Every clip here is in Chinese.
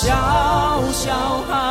小小孩。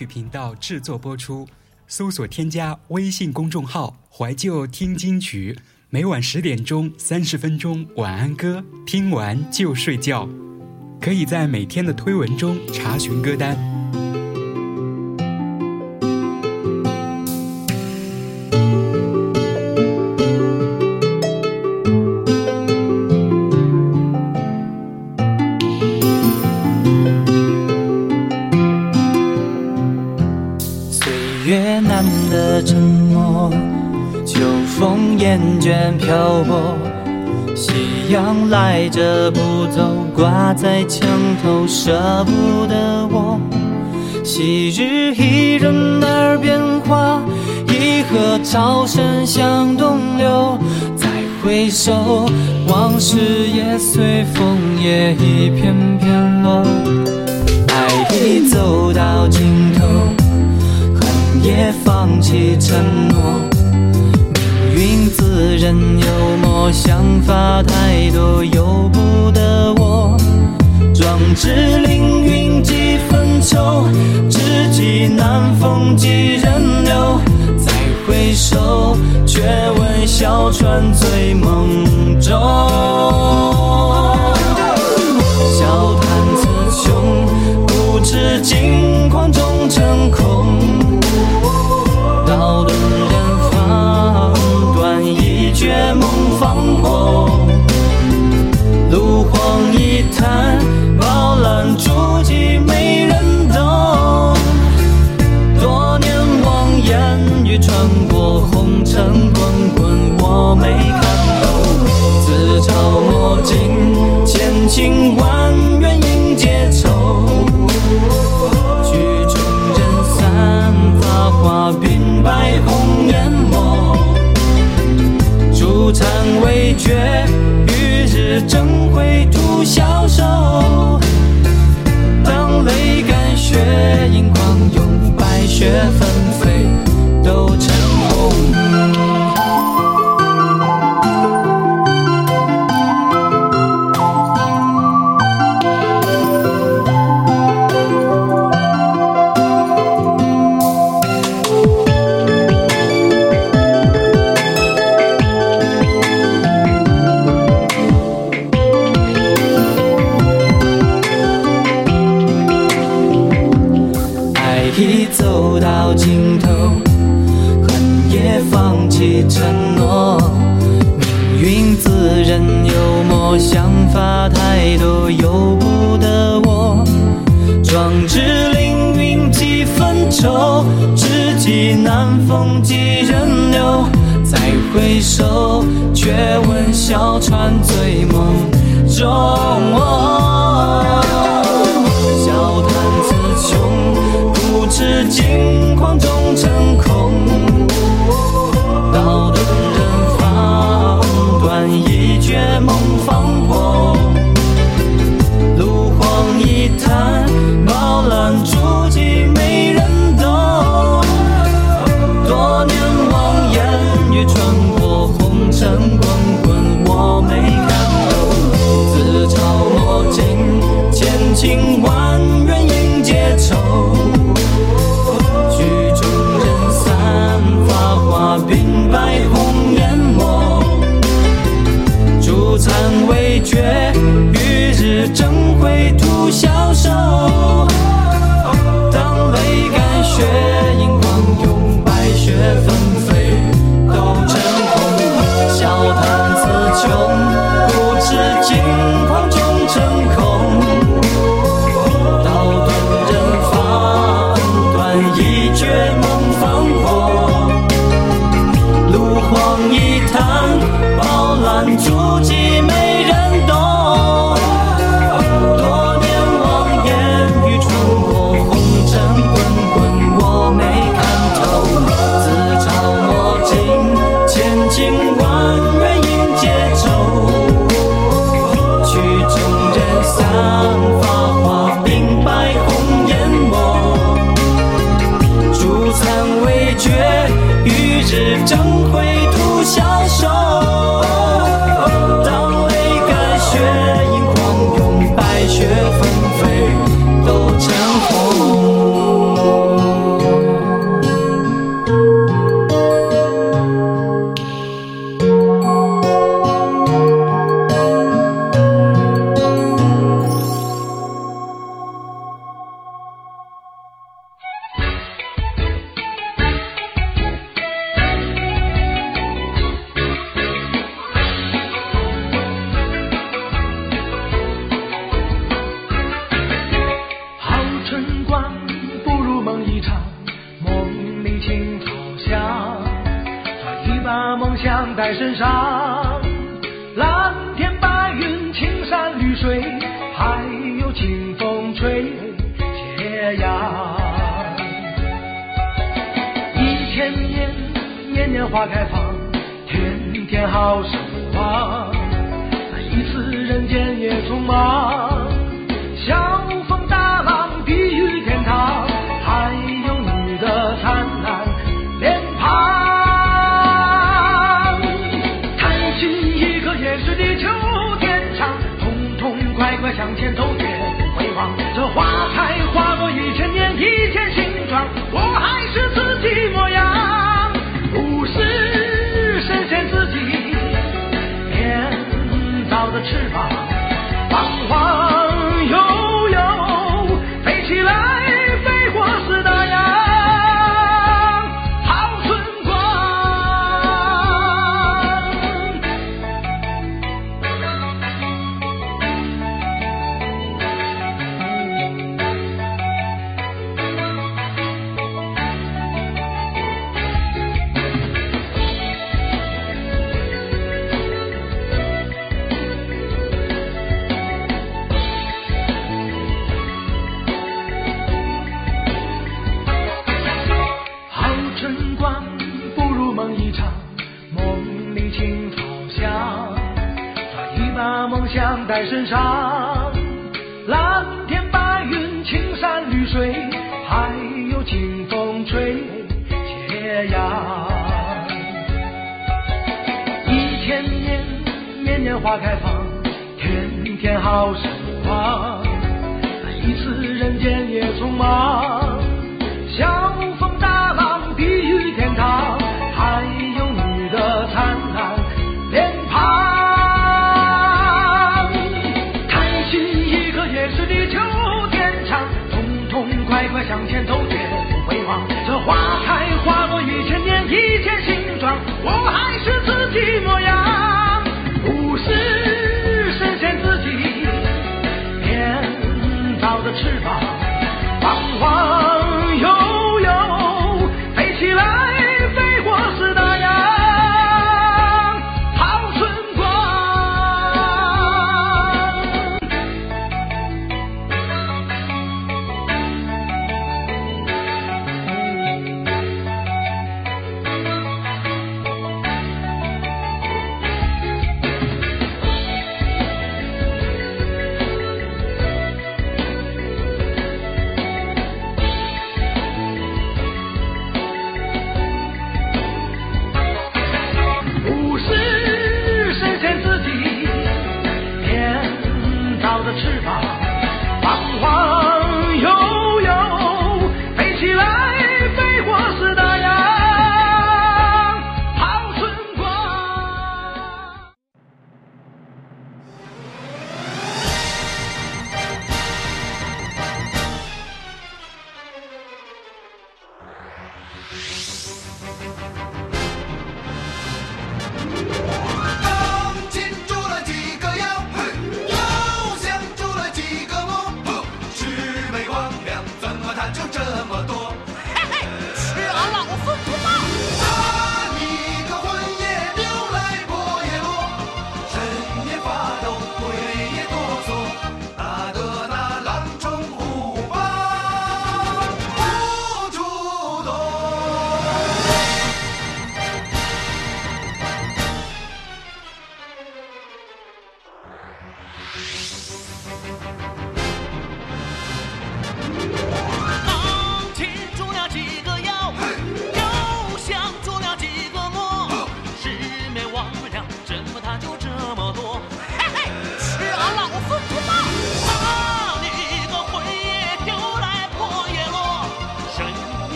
曲频道制作播出，搜索添加微信公众号“怀旧听金曲”，每晚十点钟三十分钟晚安歌，听完就睡觉。可以在每天的推文中查询歌单。厌倦漂泊，夕阳来着不走，挂在墙头舍不得我。昔日一人耳边话，一河潮声向东流。再回首，往事也随风也一片片落。爱已走到尽头。恨也放弃承诺，很幽默，想法太多由不得我。壮志凌云几分愁，知己难逢几人留。再回首，却闻小船醉梦不知惊慌中成从前春光不如梦一场，梦里青草香，早已把梦想带身上。蓝天白云，青山绿水，还有清风吹斜阳。一千年，年年花开放，天天好时光，每一次人间也匆忙。翅膀。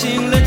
醒了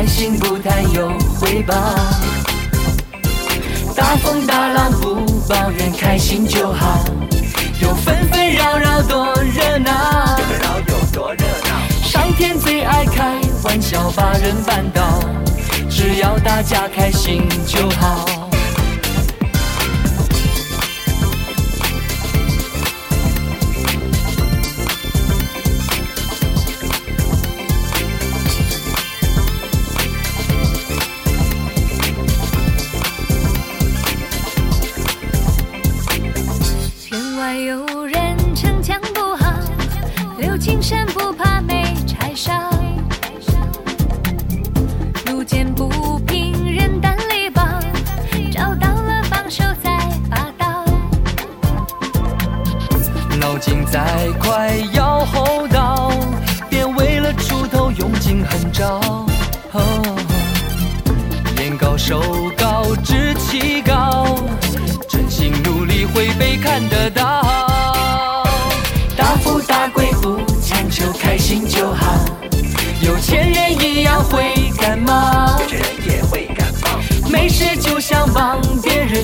开心不贪有回报，大风大浪不抱怨，开心就好。有纷纷扰扰多热闹，纷纷扰有多热闹。上天最爱开玩笑，把人绊倒，只要大家开心就好。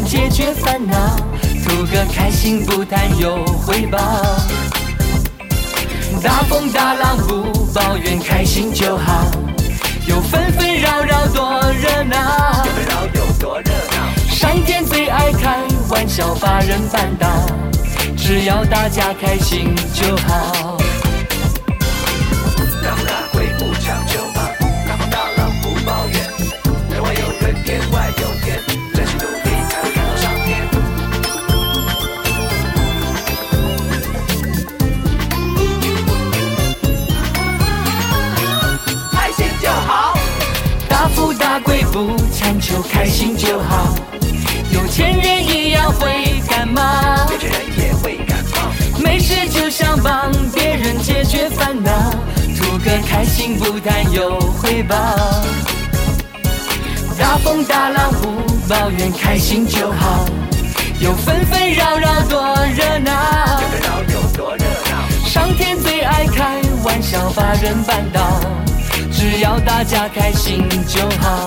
解决烦恼，图个开心，不谈有回报。大风大浪不抱怨，开心就好。有纷纷扰扰多热闹，纷纷扰有多热闹。上天最爱开玩笑，把人绊倒，只要大家开心就好。当大鬼不长。不强求，开心就好。有钱人一样会感冒，有钱人也会感冒。没事就想帮别人解决烦恼，图个开心不但有回报。大风大浪不抱怨，开心就好。有纷纷扰扰多热闹有多热闹，上天最爱开玩笑，把人绊倒。只要大家开心就好。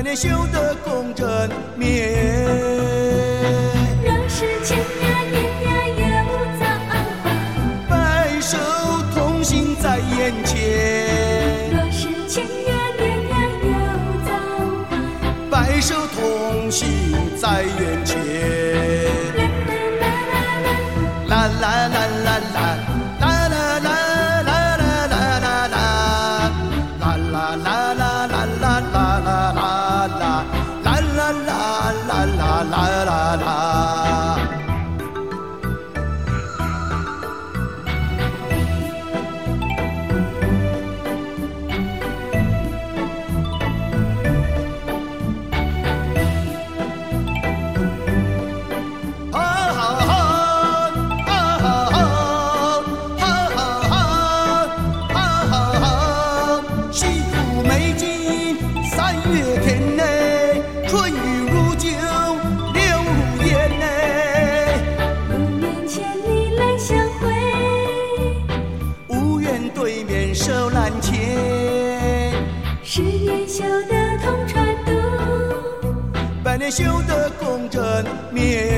百年修得共枕眠。若是千呀年呀又早还，白首同心在眼前，若是千呀年呀又早还，白首同心在眼前。修得共枕眠。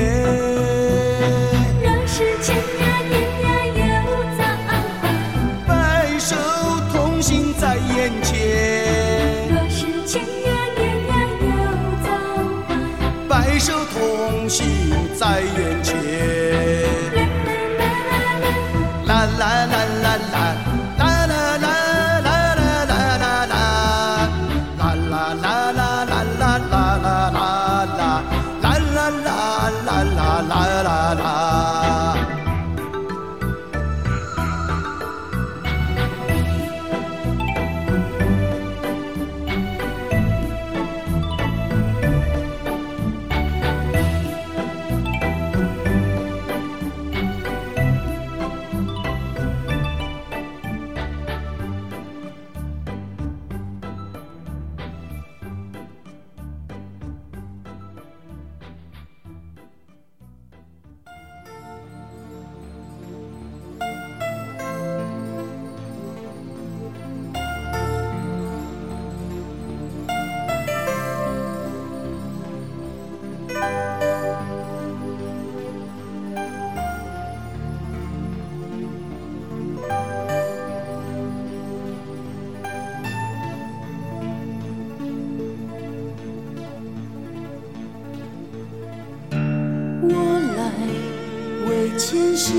为前世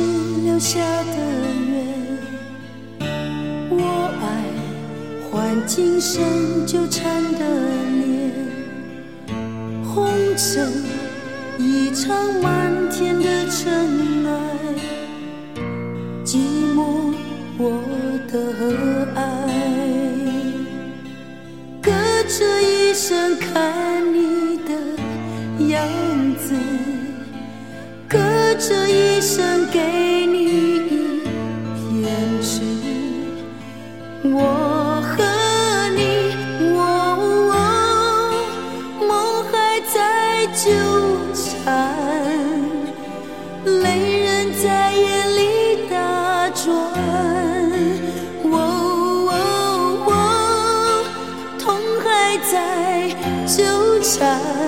留下的缘，我爱换今生纠缠的脸，红尘一场漫天的尘埃，寂寞我的爱，隔着一生看生给你一片纸，我和你，哦梦还在纠缠，泪人在眼里打转，哦痛还在纠缠。